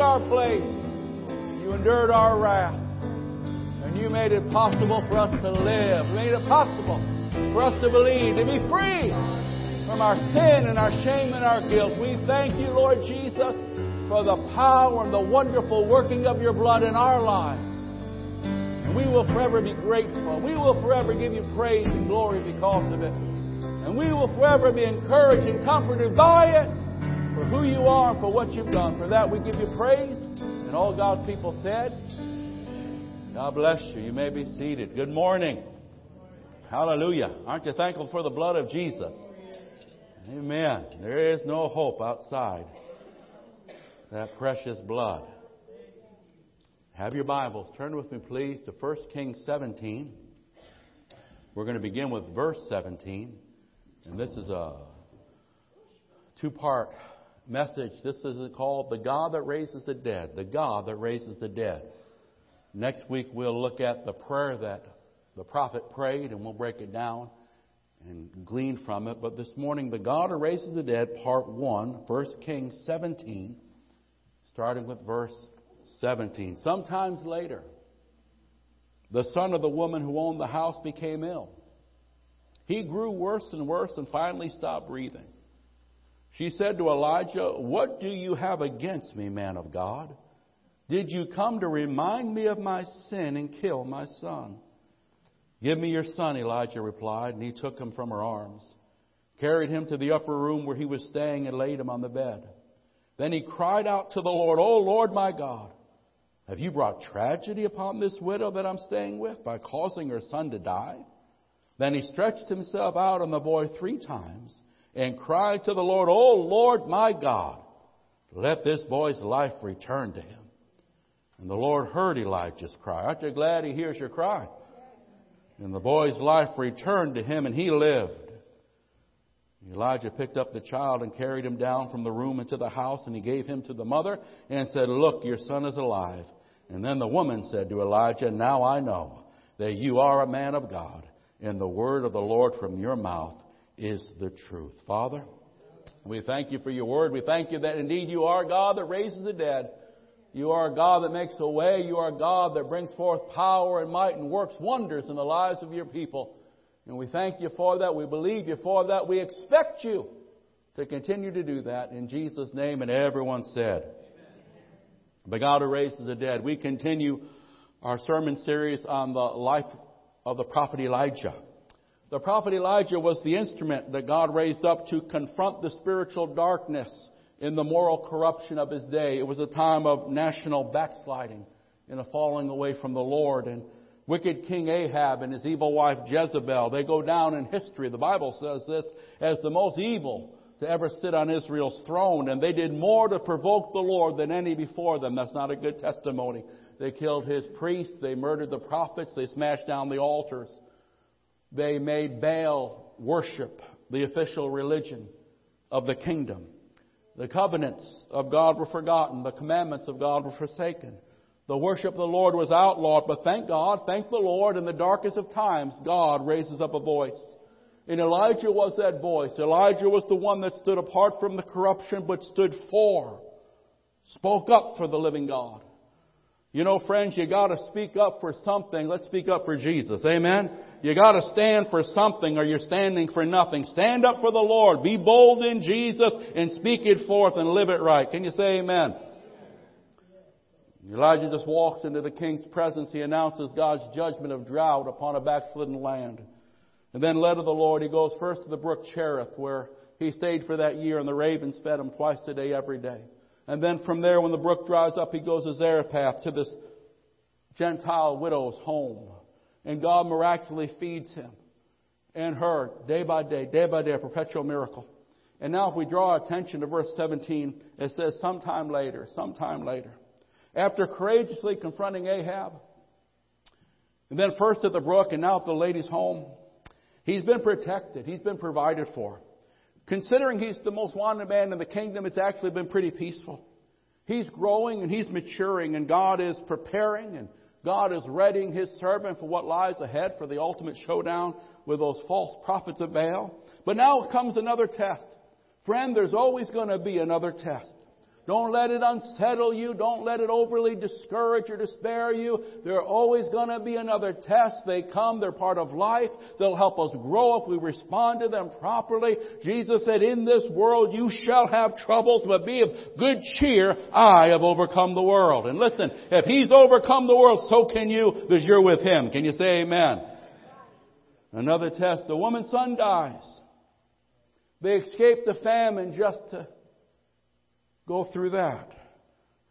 our place. You endured our wrath. And you made it possible for us to live. You made it possible for us to believe, to be free from our sin and our shame and our guilt. We thank you, Lord Jesus, for the power and the wonderful working of your blood in our lives. And we will forever be grateful. We will forever give you praise and glory because of it. And we will forever be encouraged and comforted by it who you are for what you've done. For that we give you praise. And all God's people said, God bless you. You may be seated. Good morning. Hallelujah. Aren't you thankful for the blood of Jesus? Amen. There is no hope outside that precious blood. Have your Bibles. Turn with me, please, to 1 Kings 17. We're going to begin with verse 17. And this is a two part message. This is called The God That Raises the Dead. The God That Raises the Dead. Next week we'll look at the prayer that the prophet prayed and we'll break it down and glean from it. But this morning, The God Who Raises the Dead, part 1, 1 Kings 17, starting with verse 17. Sometimes later, the son of the woman who owned the house became ill. He grew worse and worse and finally stopped breathing. She said to Elijah, What do you have against me, man of God? Did you come to remind me of my sin and kill my son? Give me your son, Elijah replied, and he took him from her arms, carried him to the upper room where he was staying, and laid him on the bed. Then he cried out to the Lord, O Lord my God, have you brought tragedy upon this widow that I'm staying with by causing her son to die? Then he stretched himself out on the boy three times and cried to the Lord, O Lord my God, let this boy's life return to him. And the Lord heard Elijah's cry. Aren't you glad he hears your cry? And the boy's life returned to him and he lived. Elijah picked up the child and carried him down from the room into the house and he gave him to the mother and said, Look, your son is alive. And then the woman said to Elijah, Now I know that you are a man of God and the word of the Lord from your mouth is the truth. Father, we thank you for your word. We thank you that indeed you are God that raises the dead. You are God that makes a way. You are God that brings forth power and might and works wonders in the lives of your people. And we thank you for that. We believe you for that. We expect you to continue to do that in Jesus' name. And everyone said, The God who raises the dead. We continue our sermon series on the life of the prophet Elijah. The prophet Elijah was the instrument that God raised up to confront the spiritual darkness in the moral corruption of his day. It was a time of national backsliding and a falling away from the Lord. And wicked King Ahab and his evil wife Jezebel, they go down in history. The Bible says this as the most evil to ever sit on Israel's throne. And they did more to provoke the Lord than any before them. That's not a good testimony. They killed his priests. They murdered the prophets. They smashed down the altars. They made Baal worship the official religion of the kingdom. The covenants of God were forgotten. The commandments of God were forsaken. The worship of the Lord was outlawed, but thank God, thank the Lord, in the darkest of times, God raises up a voice. And Elijah was that voice. Elijah was the one that stood apart from the corruption, but stood for, spoke up for the living God. You know, friends, you gotta speak up for something. Let's speak up for Jesus. Amen? You gotta stand for something or you're standing for nothing. Stand up for the Lord. Be bold in Jesus and speak it forth and live it right. Can you say amen? Elijah just walks into the king's presence. He announces God's judgment of drought upon a backslidden land. And then led of the Lord, he goes first to the brook Cherith where he stayed for that year and the ravens fed him twice a day every day. And then from there, when the brook dries up, he goes to Zarephath to this Gentile widow's home. And God miraculously feeds him and her day by day, day by day, a perpetual miracle. And now if we draw our attention to verse 17, it says, sometime later, sometime later, after courageously confronting Ahab, and then first at the brook and now at the lady's home, he's been protected. He's been provided for. Considering he's the most wanted man in the kingdom, it's actually been pretty peaceful. He's growing and he's maturing and God is preparing and God is readying His servant for what lies ahead for the ultimate showdown with those false prophets of Baal. But now comes another test. Friend, there's always going to be another test. Don't let it unsettle you. Don't let it overly discourage or despair you. There are always going to be another test. They come. They're part of life. They'll help us grow if we respond to them properly. Jesus said, in this world you shall have troubles, but be of good cheer. I have overcome the world. And listen, if He's overcome the world, so can you because you're with Him. Can you say amen? Another test. The woman's son dies. They escape the famine just to go through that.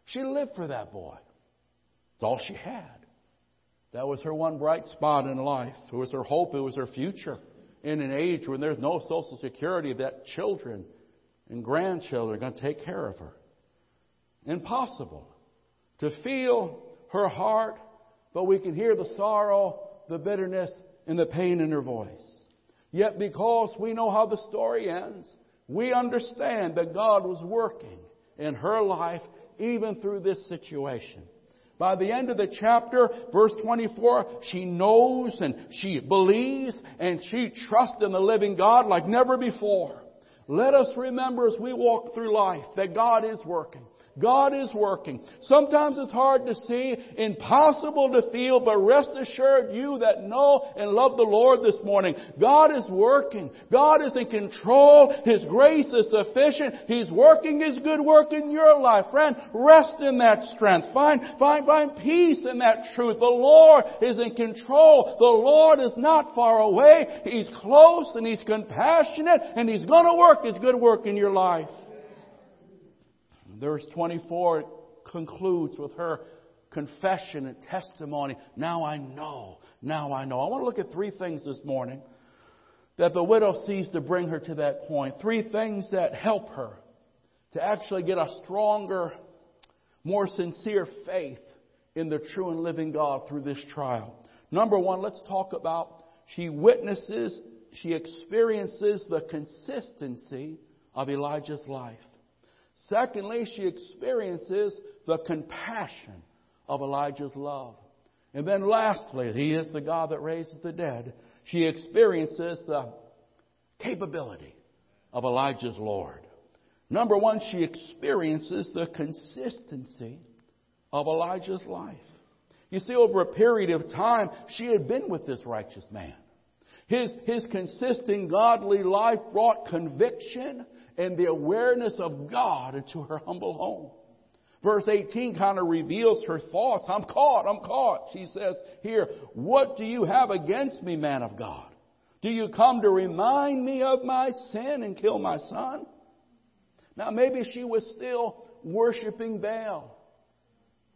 She lived for that boy. It's all she had. That was her one bright spot in life. It was her hope. It was her future in an age when there's no social security that children and grandchildren are going to take care of her. Impossible to feel her heart, but we can hear the sorrow, the bitterness, and the pain in her voice. Yet because we know how the story ends, we understand that God was working in her life even through this situation. By the end of the chapter, verse 24, she knows and she believes and she trusts in the living God like never before. Let us remember as we walk through life that God is working. God is working. Sometimes it's hard to see, impossible to feel, but rest assured you that know and love the Lord this morning. God is working. God is in control. His grace is sufficient. He's working His good work in your life. Friend, rest in that strength. Find, find, find peace in that truth. The Lord is in control. The Lord is not far away. He's close and He's compassionate and He's gonna work His good work in your life. Verse 24 concludes with her confession and testimony. Now I know. Now I know. I want to look at three things this morning that the widow sees to bring her to that point. Three things that help her to actually get a stronger, more sincere faith in the true and living God through this trial. Number one, let's talk about she witnesses, she experiences the consistency of Elijah's life. Secondly, she experiences the compassion of Elijah's love. And then lastly, he is the God that raises the dead. She experiences the capability of Elijah's Lord. Number one, she experiences the consistency of Elijah's life. You see, over a period of time, she had been with this righteous man. His, his consistent godly life brought conviction and the awareness of God into her humble home. Verse 18 kind of reveals her thoughts. I'm caught, I'm caught. She says here, What do you have against me, man of God? Do you come to remind me of my sin and kill my son? Now, maybe she was still worshiping Baal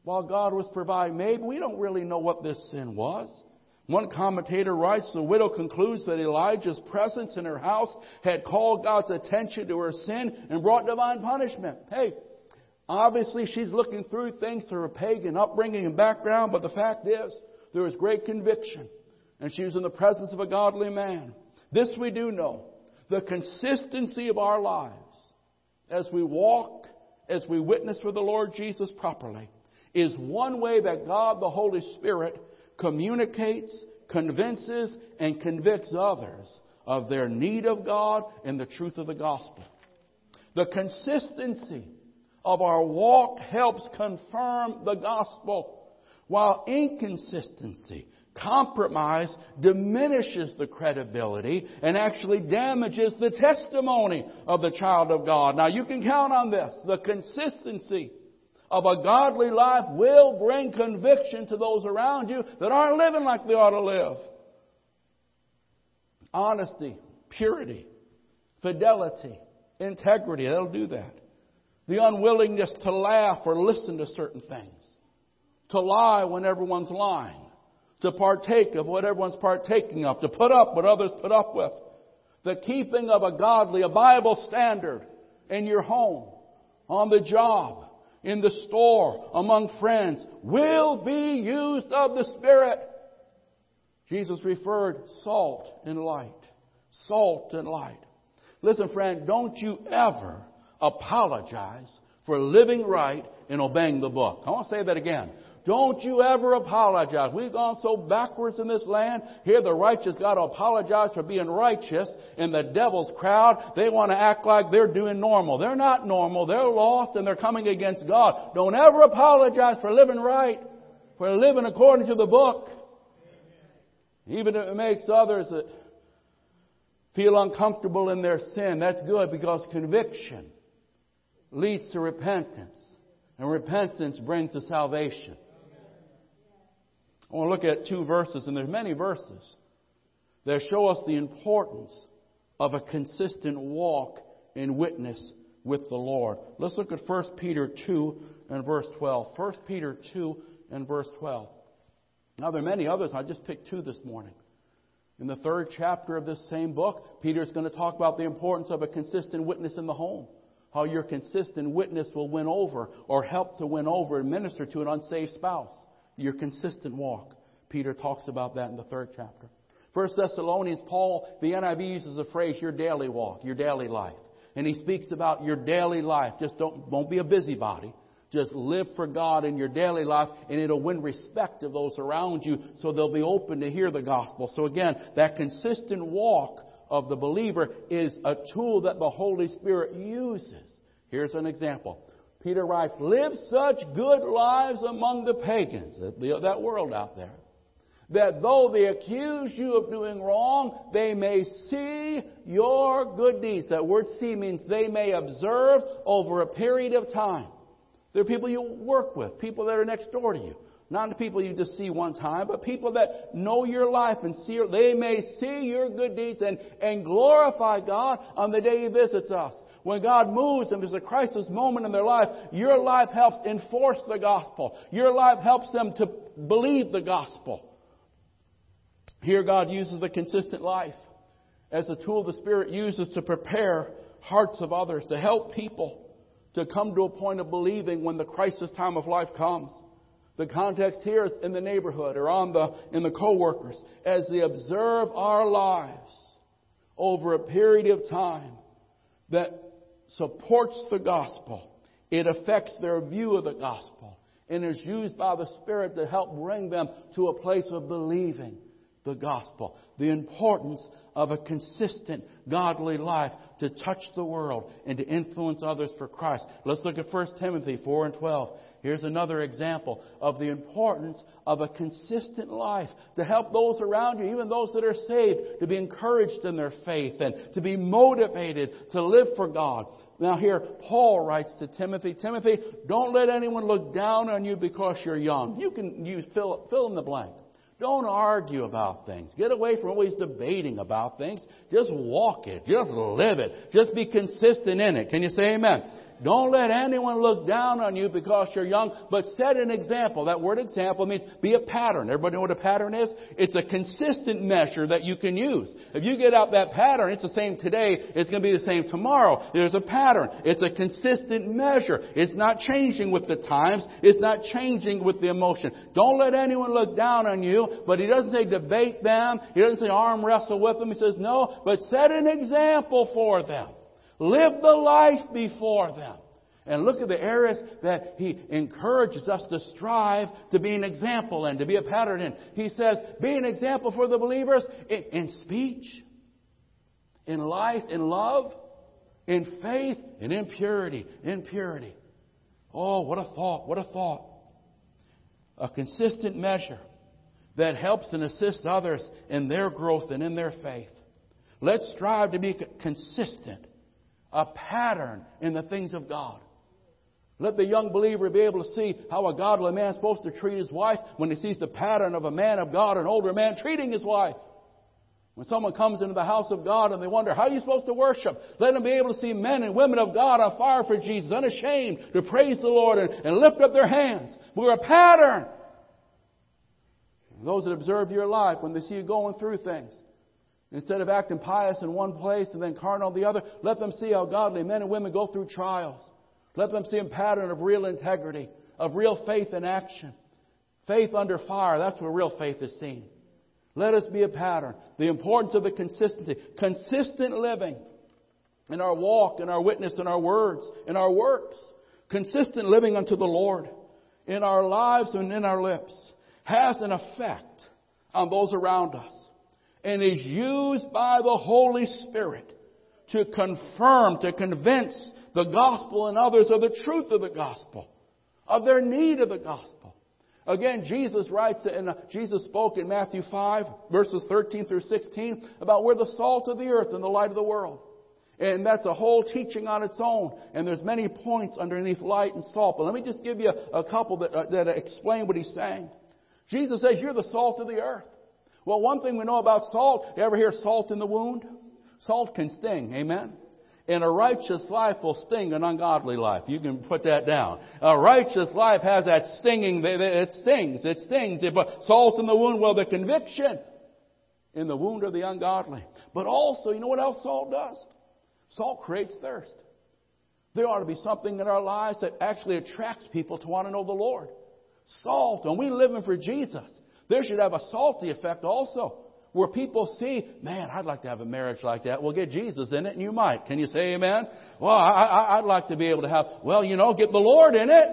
while God was providing. Maybe we don't really know what this sin was. One commentator writes, the widow concludes that Elijah's presence in her house had called God's attention to her sin and brought divine punishment. Hey, obviously she's looking through things through her pagan upbringing and background, but the fact is, there was great conviction, and she was in the presence of a godly man. This we do know. The consistency of our lives as we walk, as we witness for the Lord Jesus properly, is one way that God, the Holy Spirit, communicates, convinces, and convicts others of their need of God and the truth of the gospel. The consistency of our walk helps confirm the gospel, while inconsistency, compromise diminishes the credibility and actually damages the testimony of the child of God. Now you can count on this. The consistency of a godly life will bring conviction to those around you that aren't living like they ought to live. Honesty, purity, fidelity, integrity, that'll do that. The unwillingness to laugh or listen to certain things. To lie when everyone's lying. To partake of what everyone's partaking of. To put up what others put up with. The keeping of a godly, a Bible standard in your home, on the job, in the store, among friends, will be used of the Spirit. Jesus referred salt and light. Salt and light. Listen, friend, don't you ever apologize for living right and obeying the book. I want to say that again. Don't you ever apologize. We've gone so backwards in this land. Here the righteous got to apologize for being righteous. In the devil's crowd, they want to act like they're doing normal. They're not normal. They're lost and they're coming against God. Don't ever apologize for living right, for living according to the book. Even if it makes others feel uncomfortable in their sin, that's good because conviction leads to repentance. And repentance brings to salvation. I want to look at two verses, and there's many verses that show us the importance of a consistent walk in witness with the Lord. Let's look at 1 Peter 2 and verse 12. 1 Peter 2 and verse 12. Now, there are many others. I just picked two this morning. In the third chapter of this same book, Peter is going to talk about the importance of a consistent witness in the home. How your consistent witness will win over or help to win over and minister to an unsaved spouse. Your consistent walk. Peter talks about that in the third chapter. First Thessalonians, Paul, the NIV uses the phrase your daily walk, your daily life. And he speaks about your daily life. Just don't, don't be a busybody. Just live for God in your daily life and it'll win respect of those around you so they'll be open to hear the gospel. So again, that consistent walk of the believer is a tool that the Holy Spirit uses. Here's an example. Peter writes, live such good lives among the pagans, that world out there, that though they accuse you of doing wrong, they may see your good deeds. That word see means they may observe over a period of time. There are people you work with, people that are next door to you. Not the people you just see one time, but people that know your life and see your, they may see your good deeds and, and glorify God on the day He visits us. When God moves them, there's a crisis moment in their life, your life helps enforce the gospel. Your life helps them to believe the gospel. Here God uses the consistent life as a tool the Spirit uses to prepare hearts of others, to help people to come to a point of believing when the crisis time of life comes. The context here is in the neighborhood or on the, in the co-workers as they observe our lives over a period of time that supports the gospel. It affects their view of the gospel and is used by the Spirit to help bring them to a place of believing the gospel. The importance of a consistent godly life to touch the world and to influence others for Christ. Let's look at 1 Timothy 4 and 12. Here's another example of the importance of a consistent life to help those around you, even those that are saved, to be encouraged in their faith and to be motivated to live for God. Now here, Paul writes to Timothy, Timothy, don't let anyone look down on you because you're young. You can use fill, fill in the blank. Don't argue about things. Get away from always debating about things. Just walk it. Just live it. Just be consistent in it. Can you say amen? Don't let anyone look down on you because you're young, but set an example. That word example means be a pattern. Everybody know what a pattern is? It's a consistent measure that you can use. If you get out that pattern, it's the same today, it's going to be the same tomorrow. There's a pattern. It's a consistent measure. It's not changing with the times. It's not changing with the emotion. Don't let anyone look down on you, but he doesn't say debate them. He doesn't say arm wrestle with them. He says no, but set an example for them. Live the life before them. And look at the areas that he encourages us to strive to be an example and to be a pattern in. He says, be an example for the believers in, in speech, in life, in love, in faith, and in purity. In purity. Oh, what a thought, what a thought. A consistent measure that helps and assists others in their growth and in their faith. Let's strive to be consistent a pattern in the things of God. Let the young believer be able to see how a godly man is supposed to treat his wife when he sees the pattern of a man of God, an older man, treating his wife. When someone comes into the house of God and they wonder, how are you supposed to worship? Let them be able to see men and women of God on fire for Jesus, unashamed to praise the Lord and, and lift up their hands. We're a pattern. Those that observe your life, when they see you going through things, Instead of acting pious in one place and then carnal in the other, let them see how godly men and women go through trials. Let them see a pattern of real integrity, of real faith in action. Faith under fire, that's where real faith is seen. Let us be a pattern. The importance of the consistency. Consistent living in our walk, in our witness, in our words, in our works. Consistent living unto the Lord. in our lives and in our lips has an effect on those around us and is used by the Holy Spirit to confirm, to convince the gospel and others of the truth of the gospel, of their need of the gospel. Again, Jesus writes, and Jesus spoke in Matthew 5, verses 13 through 16, about we're the salt of the earth and the light of the world. And that's a whole teaching on its own. And there's many points underneath light and salt. But let me just give you a, a couple that, uh, that explain what he's saying. Jesus says, you're the salt of the earth. Well, one thing we know about salt, you ever hear salt in the wound? Salt can sting, amen? And a righteous life will sting an ungodly life. You can put that down. A righteous life has that stinging, it stings, it stings. But salt in the wound, well, the conviction in the wound of the ungodly. But also, you know what else salt does? Salt creates thirst. There ought to be something in our lives that actually attracts people to want to know the Lord. Salt, and we living for Jesus. There should have a salty effect also where people see, man, I'd like to have a marriage like that. Well, get Jesus in it and you might. Can you say amen? Well, I, would like to be able to have, well, you know, get the Lord in it.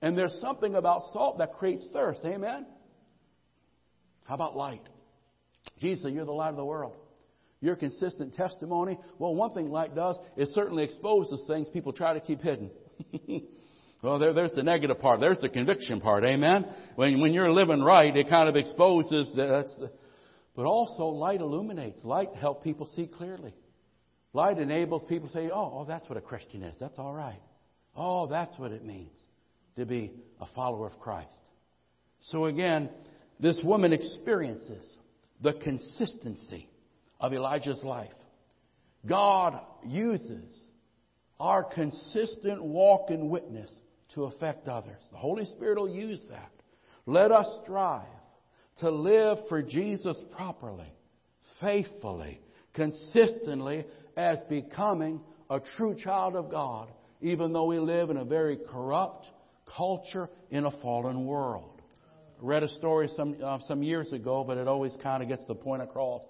And there's something about salt that creates thirst. Amen? How about light? Jesus, you're the light of the world. Your consistent testimony. Well, one thing light does, is certainly exposes things people try to keep hidden. Well, there, there's the negative part. There's the conviction part. Amen. When when you're living right, it kind of exposes that's the, but also, light illuminates. Light helps people see clearly. Light enables people to say, oh, oh, that's what a Christian is. That's all right. Oh, that's what it means to be a follower of Christ. So again, this woman experiences the consistency of Elijah's life. God uses our consistent walk and witness to affect others. The Holy Spirit will use that. Let us strive to live for Jesus properly, faithfully, consistently as becoming a true child of God, even though we live in a very corrupt culture in a fallen world. I read a story some, uh, some years ago, but it always kind of gets the point across.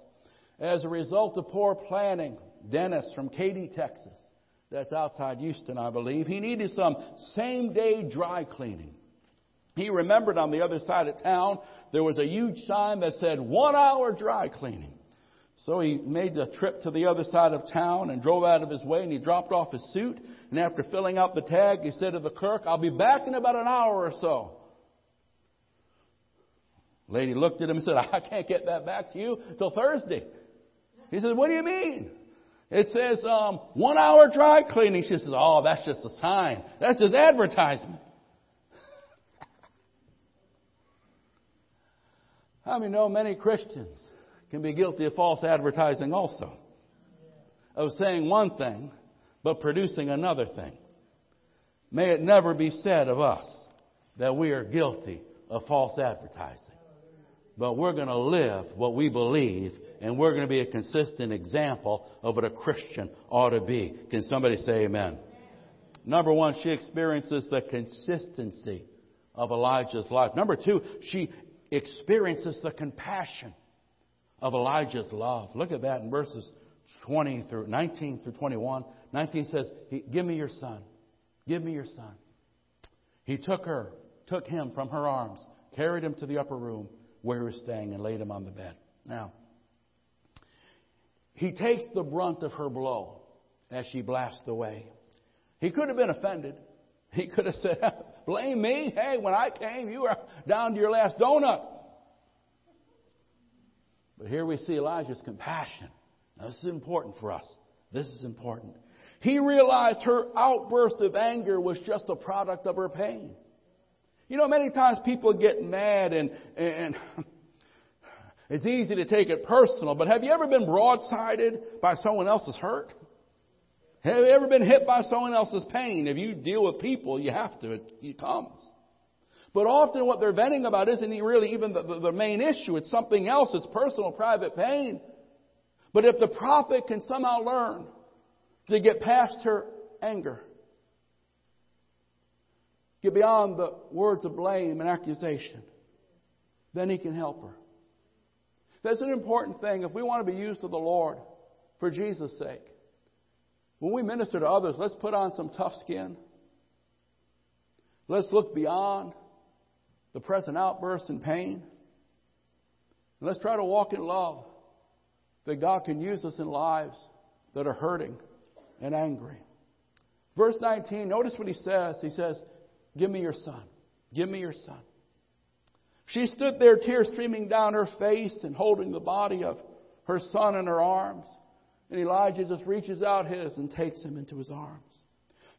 As a result of poor planning, Dennis from Katy, Texas, that's outside Houston, I believe, he needed some same day dry cleaning. He remembered on the other side of town there was a huge sign that said one hour dry cleaning. So he made the trip to the other side of town and drove out of his way and he dropped off his suit. And after filling out the tag, he said to the clerk, I'll be back in about an hour or so. Lady looked at him and said, I can't get that back to you till Thursday. He said, what do you mean? It says, um, one hour dry cleaning. She says, oh, that's just a sign. That's just advertisement. How many know many Christians can be guilty of false advertising also? Of saying one thing, but producing another thing. May it never be said of us that we are guilty of false advertising. But we're going to live what we believe, and we're going to be a consistent example of what a Christian ought to be. Can somebody say amen? Number one, she experiences the consistency of Elijah's life. Number two, she experiences the compassion of Elijah's love. Look at that in verses 20 through 19 through 21. 19 says, Give me your son. Give me your son. He took her, took him from her arms, carried him to the upper room where he was staying, and laid him on the bed. Now, he takes the brunt of her blow as she blasts away. He could have been offended. He could have said, Blame me? Hey, when I came, you were down to your last donut. But here we see Elijah's compassion. Now, this is important for us. This is important. He realized her outburst of anger was just a product of her pain. You know, many times people get mad and, and it's easy to take it personal, but have you ever been broadsided by someone else's hurt? Have you ever been hit by someone else's pain? If you deal with people, you have to. It, comes. But often what they're venting about isn't really even the, the, the main issue. It's something else. It's personal, private pain. But if the prophet can somehow learn to get past her anger, get beyond the words of blame and accusation, then he can help her. That's an important thing if we want to be used to the Lord for Jesus' sake. When we minister to others, let's put on some tough skin. Let's look beyond the present outburst and pain. And let's try to walk in love that God can use us in lives that are hurting and angry. Verse 19, notice what he says. He says, Give me your son. Give me your son. She stood there, tears streaming down her face and holding the body of her son in her arms. And Elijah just reaches out his and takes him into his arms.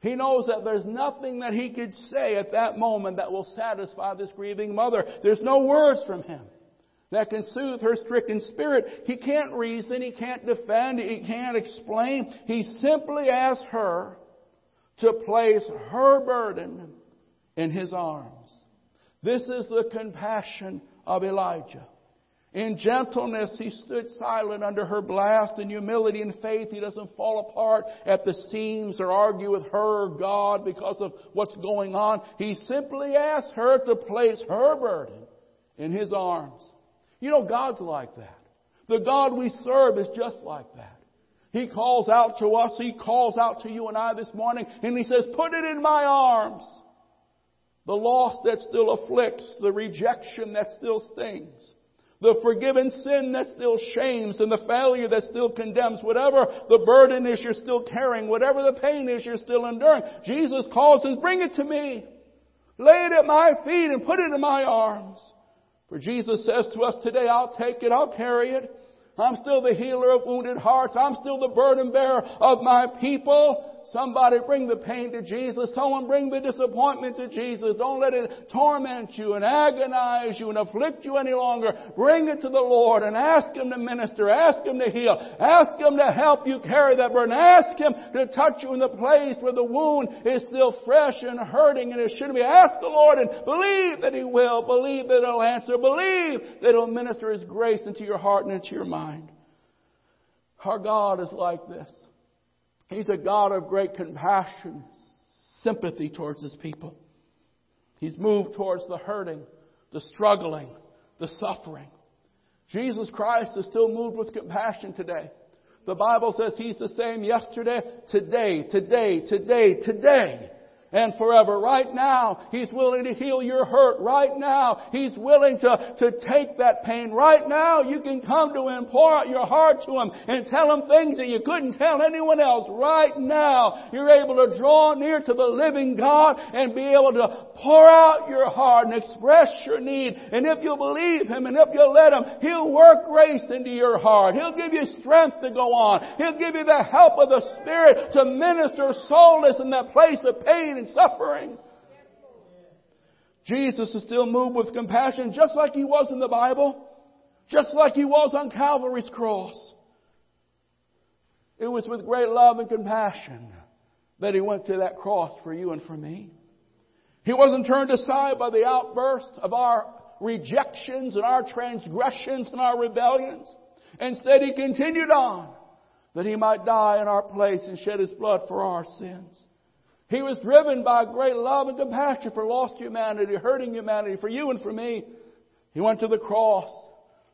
He knows that there's nothing that he could say at that moment that will satisfy this grieving mother. There's no words from him that can soothe her stricken spirit. He can't reason, he can't defend, he can't explain. He simply asks her to place her burden in his arms. This is the compassion of Elijah. In gentleness, he stood silent under her blast. In humility and faith, he doesn't fall apart at the seams or argue with her God because of what's going on. He simply asks her to place her burden in his arms. You know, God's like that. The God we serve is just like that. He calls out to us, He calls out to you and I this morning, and He says, put it in my arms. The loss that still afflicts, the rejection that still stings the forgiven sin that still shames and the failure that still condemns, whatever the burden is you're still carrying, whatever the pain is you're still enduring, Jesus calls and bring it to me. Lay it at my feet and put it in my arms. For Jesus says to us today, I'll take it, I'll carry it. I'm still the healer of wounded hearts. I'm still the burden bearer of my people. Somebody bring the pain to Jesus. Someone bring the disappointment to Jesus. Don't let it torment you and agonize you and afflict you any longer. Bring it to the Lord and ask Him to minister. Ask Him to heal. Ask Him to help you carry that burden. Ask Him to touch you in the place where the wound is still fresh and hurting and it shouldn't be. Ask the Lord and believe that He will. Believe that He'll answer. Believe that He'll minister His grace into your heart and into your mind. Our God is like this. He's a God of great compassion, sympathy towards His people. He's moved towards the hurting, the struggling, the suffering. Jesus Christ is still moved with compassion today. The Bible says He's the same yesterday, today, today, today, today and forever. Right now, He's willing to heal your hurt. Right now, He's willing to, to take that pain. Right now, you can come to Him, pour out your heart to Him, and tell Him things that you couldn't tell anyone else. Right now, you're able to draw near to the living God and be able to pour out your heart and express your need. And if you believe Him and if you let Him, He'll work grace into your heart. He'll give you strength to go on. He'll give you the help of the Spirit to minister soulless in that place of pain and suffering. Jesus is still moved with compassion just like he was in the Bible, just like he was on Calvary's cross. It was with great love and compassion that he went to that cross for you and for me. He wasn't turned aside by the outburst of our rejections and our transgressions and our rebellions. Instead, he continued on that he might die in our place and shed his blood for our sins. He was driven by great love and compassion for lost humanity, hurting humanity, for you and for me. He went to the cross,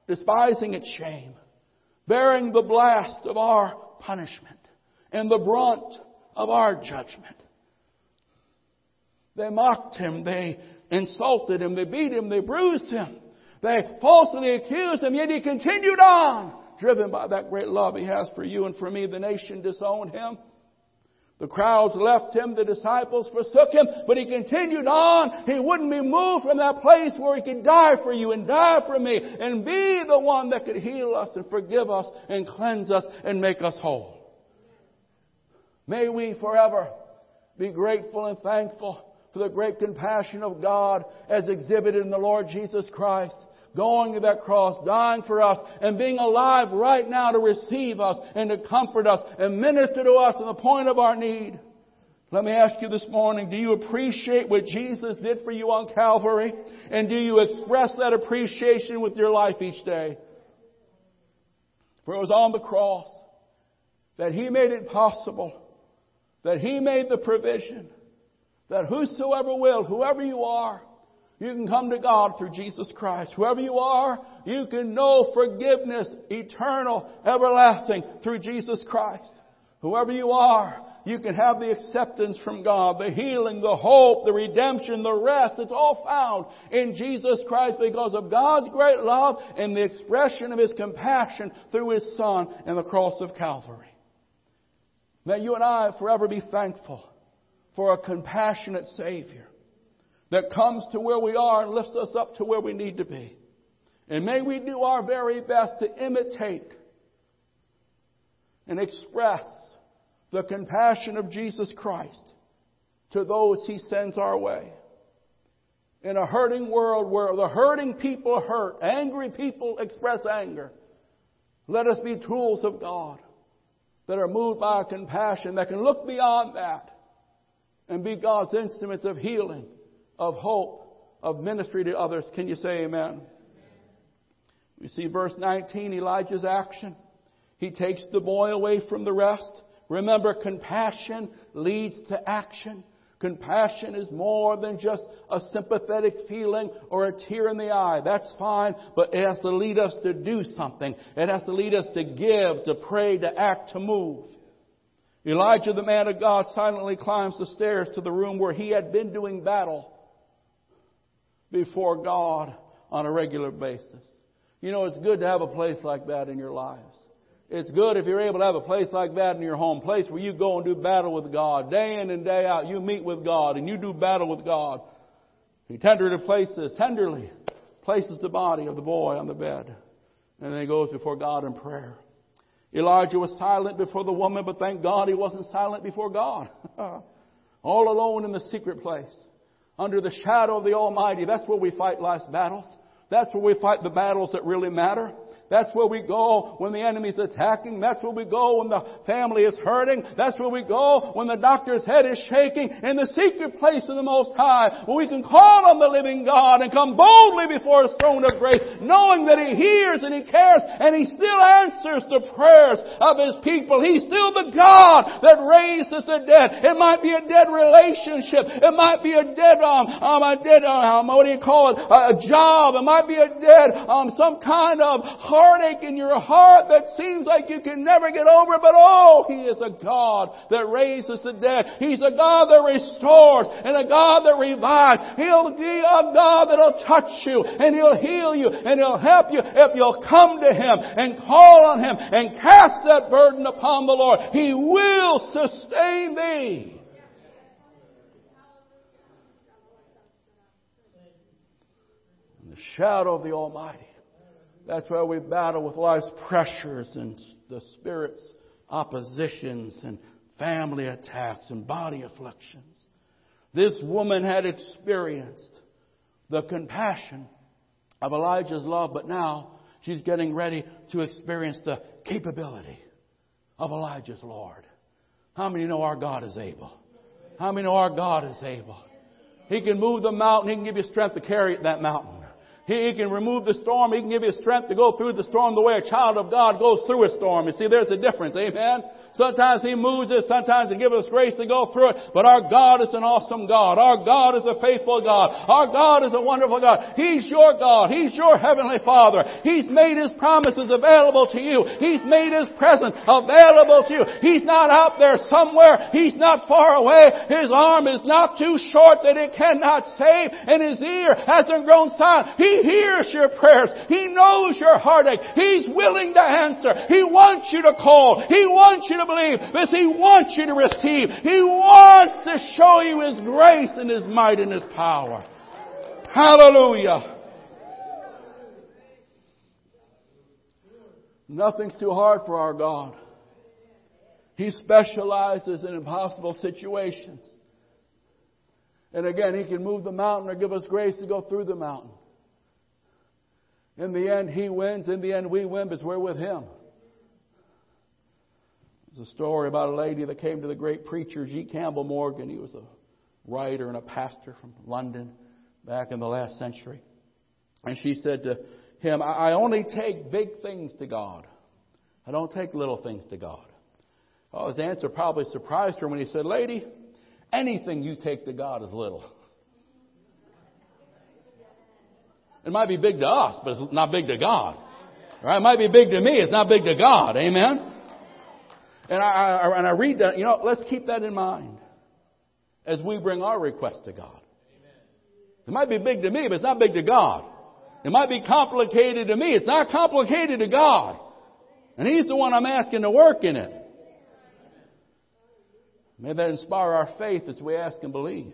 despising its shame, bearing the blast of our punishment and the brunt of our judgment. They mocked him, they insulted him, they beat him, they bruised him, they falsely accused him, yet he continued on, driven by that great love he has for you and for me. The nation disowned him. The crowds left him, the disciples forsook him, but he continued on. He wouldn't be moved from that place where he could die for you and die for me and be the one that could heal us and forgive us and cleanse us and make us whole. May we forever be grateful and thankful for the great compassion of God as exhibited in the Lord Jesus Christ going to that cross, dying for us, and being alive right now to receive us and to comfort us and minister to us in the point of our need. Let me ask you this morning, do you appreciate what Jesus did for you on Calvary? And do you express that appreciation with your life each day? For it was on the cross that He made it possible, that He made the provision, that whosoever will, whoever you are, you can come to God through Jesus Christ. Whoever you are, you can know forgiveness, eternal, everlasting, through Jesus Christ. Whoever you are, You can have the acceptance from God, the healing, the hope, the redemption, the rest. It's all found in Jesus Christ because of God's great love and the expression of His compassion through His Son and the cross of Calvary. May you and I forever be thankful for a compassionate Savior that comes to where we are and lifts us up to where we need to be. And may we do our very best to imitate and express the compassion of Jesus Christ to those He sends our way. In a hurting world where the hurting people hurt, angry people express anger, let us be tools of God that are moved by compassion, that can look beyond that and be God's instruments of healing, of hope, of ministry to others. Can you say amen? We see verse 19, Elijah's action. He takes the boy away from the rest. Remember, compassion leads to action. Compassion is more than just a sympathetic feeling or a tear in the eye. That's fine, but it has to lead us to do something. It has to lead us to give, to pray, to act, to move. Elijah, the man of God, silently climbs the stairs to the room where he had been doing battle before God on a regular basis. You know, it's good to have a place like that in your lives. It's good if you're able to have a place like that in your home, place where you go and do battle with God. Day in and day out, you meet with God and you do battle with God. He tenderly places, tenderly places the body of the boy on the bed. And then he goes before God in prayer. Elijah was silent before the woman, but thank God he wasn't silent before God. All alone in the secret place, under the shadow of the Almighty. That's where we fight life's battles. That's where we fight the battles that really matter. That's where we go when the enemy's attacking. That's where we go when the family is hurting. That's where we go when the doctor's head is shaking. In the secret place of the Most High, where we can call on the living God and come boldly before His throne of grace, knowing that He hears and He cares and He still answers the prayers of His people. He's still the God that raises the dead. It might be a dead relationship. It might be a dead, um, um a dead, um, what do you call it? A job. It might be a dead, um, some kind of heartache in your heart that seems like you can never get over, but oh, He is a God that raises the dead. He's a God that restores and a God that revives. He'll be a God that'll touch you and He'll heal you and He'll help you if you'll come to Him and call on Him and cast that burden upon the Lord. He will sustain thee. Shadow of the Almighty. That's where we battle with life's pressures and the Spirit's oppositions and family attacks and body afflictions. This woman had experienced the compassion of Elijah's love, but now she's getting ready to experience the capability of Elijah's Lord. How many know our God is able? How many know our God is able? He can move the mountain. He can give you strength to carry that mountain. He can remove the storm. He can give you strength to go through the storm the way a child of God goes through a storm. You see, there's a difference. Amen? Sometimes He moves us. Sometimes He gives us grace to go through it. But our God is an awesome God. Our God is a faithful God. Our God is a wonderful God. He's your God. He's your Heavenly Father. He's made His promises available to you. He's made His presence available to you. He's not out there somewhere. He's not far away. His arm is not too short that it cannot save. And His ear hasn't grown silent. He hears your prayers. He knows your heartache. He's willing to answer. He wants you to call. He wants you to believe. This He wants you to receive. He wants to show you His grace and His might and His power. Hallelujah. Nothing's too hard for our God. He specializes in impossible situations. And again, He can move the mountain or give us grace to go through the mountain. In the end, He wins. In the end, we win because we're with Him. There's a story about a lady that came to the great preacher G. Campbell Morgan. He was a writer and a pastor from London back in the last century. And she said to him, I only take big things to God. I don't take little things to God. Well, his answer probably surprised her when he said, Lady, anything you take to God is little. It might be big to us, but it's not big to God. Right? It might be big to me, it's not big to God. Amen? And I, I, and I read that, you know, let's keep that in mind as we bring our request to God. It might be big to me, but it's not big to God. It might be complicated to me. It's not complicated to God. And He's the one I'm asking to work in it. May that inspire our faith as we ask and believe.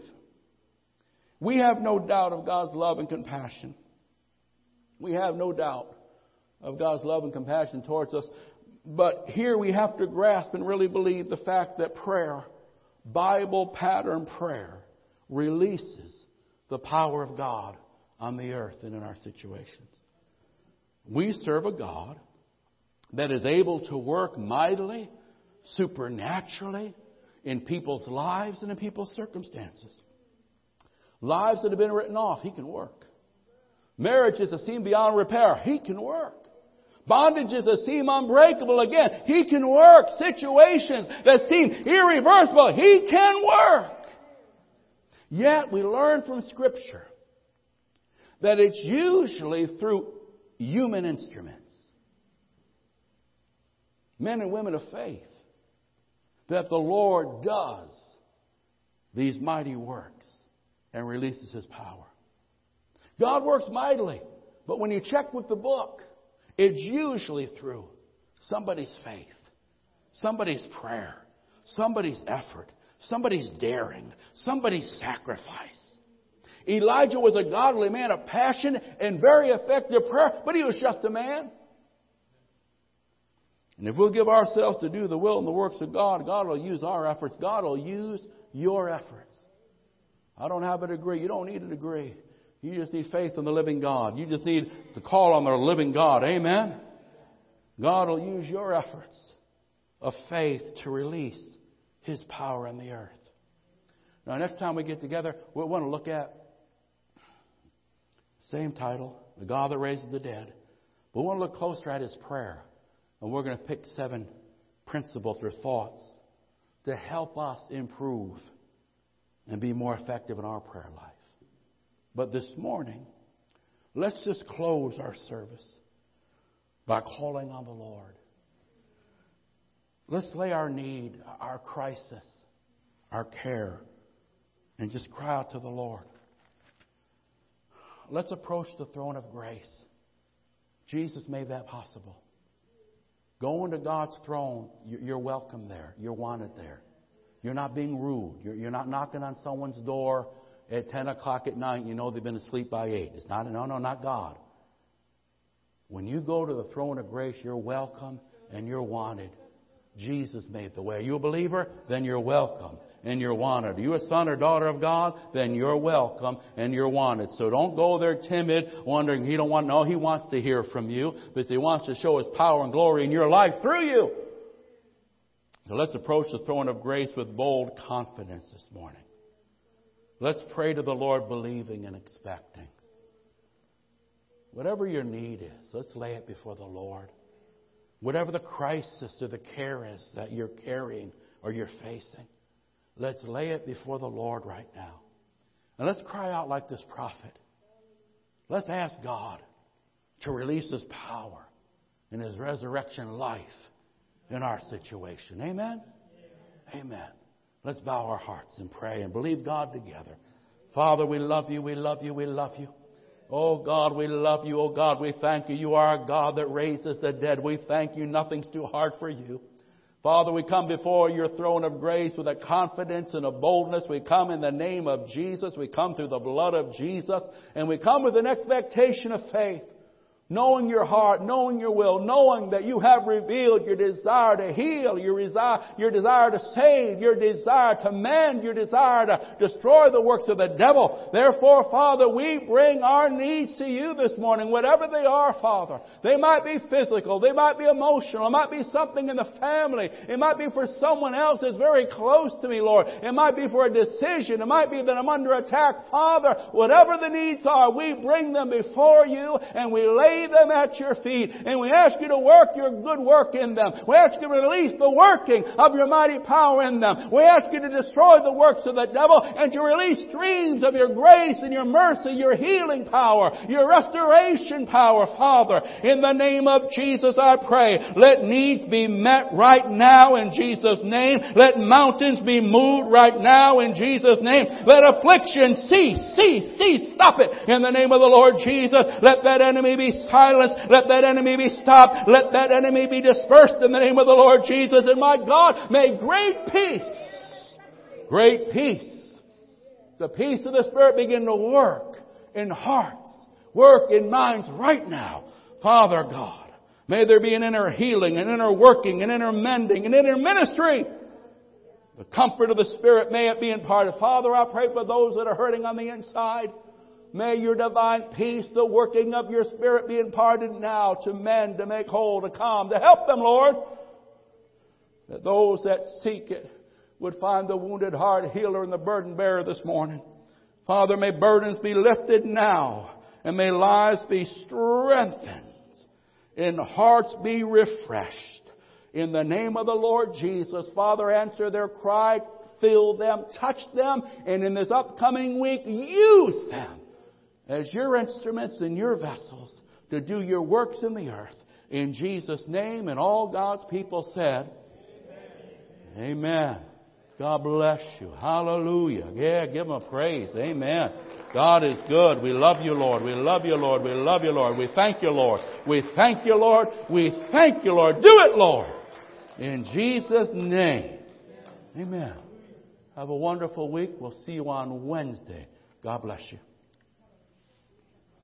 We have no doubt of God's love and compassion. We have no doubt of God's love and compassion towards us. But here we have to grasp and really believe the fact that prayer, Bible pattern prayer, releases the power of God on the earth and in our situations. We serve a God that is able to work mightily, supernaturally in people's lives and in people's circumstances. Lives that have been written off, He can work. Marriages that seem beyond repair, He can work. Bondages that seem unbreakable again, He can work. Situations that seem irreversible, He can work. Yet we learn from Scripture that it's usually through human instruments. Men and women of faith. That the Lord does these mighty works and releases His power. God works mightily, but when you check with the book, it's usually through somebody's faith, somebody's prayer, somebody's effort, somebody's daring, somebody's sacrifice. Elijah was a godly man of passion and very effective prayer, but he was just a man. And if we'll give ourselves to do the will and the works of God, God will use our efforts. God will use your efforts. I don't have a degree. You don't need a degree. You just need faith in the living God. You just need to call on the living God. Amen? God will use your efforts of faith to release His power on the earth. Now, next time we get together, we want to look at same title, the God that raises the dead. But we want to look closer at His prayer. And we're going to pick seven principles or thoughts to help us improve and be more effective in our prayer life. But this morning, let's just close our service by calling on the Lord. Let's lay our need, our crisis, our care, and just cry out to the Lord. Let's approach the throne of grace. Jesus made that possible. Going to God's throne, you're welcome there. You're wanted there. You're not being rude. You're not knocking on someone's door at 10 o'clock at night, you know they've been asleep by 8. It's not, no, no, not God. When you go to the throne of grace, you're welcome and you're wanted. Jesus made the way. Are you a believer? Then you're welcome and you're wanted. Are you a son or daughter of God? Then you're welcome and you're wanted. So don't go there timid, wondering he don't want, no, he wants to hear from you because he wants to show his power and glory in your life through you. So let's approach the throne of grace with bold confidence this morning. Let's pray to the Lord believing and expecting. Whatever your need is, let's lay it before the Lord. Whatever the crisis or the care is that you're carrying or you're facing, let's lay it before the Lord right now. And let's cry out like this prophet. Let's ask God to release His power and His resurrection life in our situation. Amen? Amen. Let's bow our hearts and pray and believe God together. Father, we love you, we love you, we love you. Oh God, we love you. Oh God, we thank you. You are a God that raises the dead. We thank you. Nothing's too hard for you. Father, we come before your throne of grace with a confidence and a boldness. We come in the name of Jesus. We come through the blood of Jesus. And we come with an expectation of faith knowing your heart, knowing your will, knowing that you have revealed your desire to heal, your desire, your desire to save, your desire to mend, your desire to destroy the works of the devil. Therefore, Father, we bring our needs to you this morning, whatever they are, Father. They might be physical, they might be emotional, it might be something in the family, it might be for someone else that's very close to me, Lord. It might be for a decision, it might be that I'm under attack. Father, whatever the needs are, we bring them before you and we lay lay them at your feet. And we ask you to work your good work in them. We ask you to release the working of your mighty power in them. We ask you to destroy the works of the devil and to release streams of your grace and your mercy, your healing power, your restoration power, Father. In the name of Jesus, I pray, let needs be met right now in Jesus' name. Let mountains be moved right now in Jesus' name. Let affliction cease, cease, cease, stop it in the name of the Lord Jesus. Let that enemy be silenced. Let that enemy be stopped. Let that enemy be dispersed in the name of the Lord Jesus. And my God, may great peace, great peace, the peace of the Spirit begin to work in hearts, work in minds right now. Father God, may there be an inner healing, an inner working, an inner mending, an inner ministry. The comfort of the Spirit may it be imparted. Father, I pray for those that are hurting on the inside. May your divine peace, the working of your Spirit be imparted now to men to make whole, to calm, to help them, Lord. That those that seek it would find the wounded heart healer and the burden bearer this morning. Father, may burdens be lifted now and may lives be strengthened and hearts be refreshed. In the name of the Lord Jesus, Father, answer their cry, fill them, touch them, and in this upcoming week, use them as your instruments and your vessels to do your works in the earth. In Jesus' name, and all God's people said, Amen. Amen. God bless you. Hallelujah. Yeah, give him a praise. Amen. God is good. We love you, Lord. We love you, Lord. We love you, Lord. We thank you, Lord. We thank you, Lord. We thank you, Lord. Do it, Lord. In Jesus' name. Amen. Have a wonderful week. We'll see you on Wednesday. God bless you.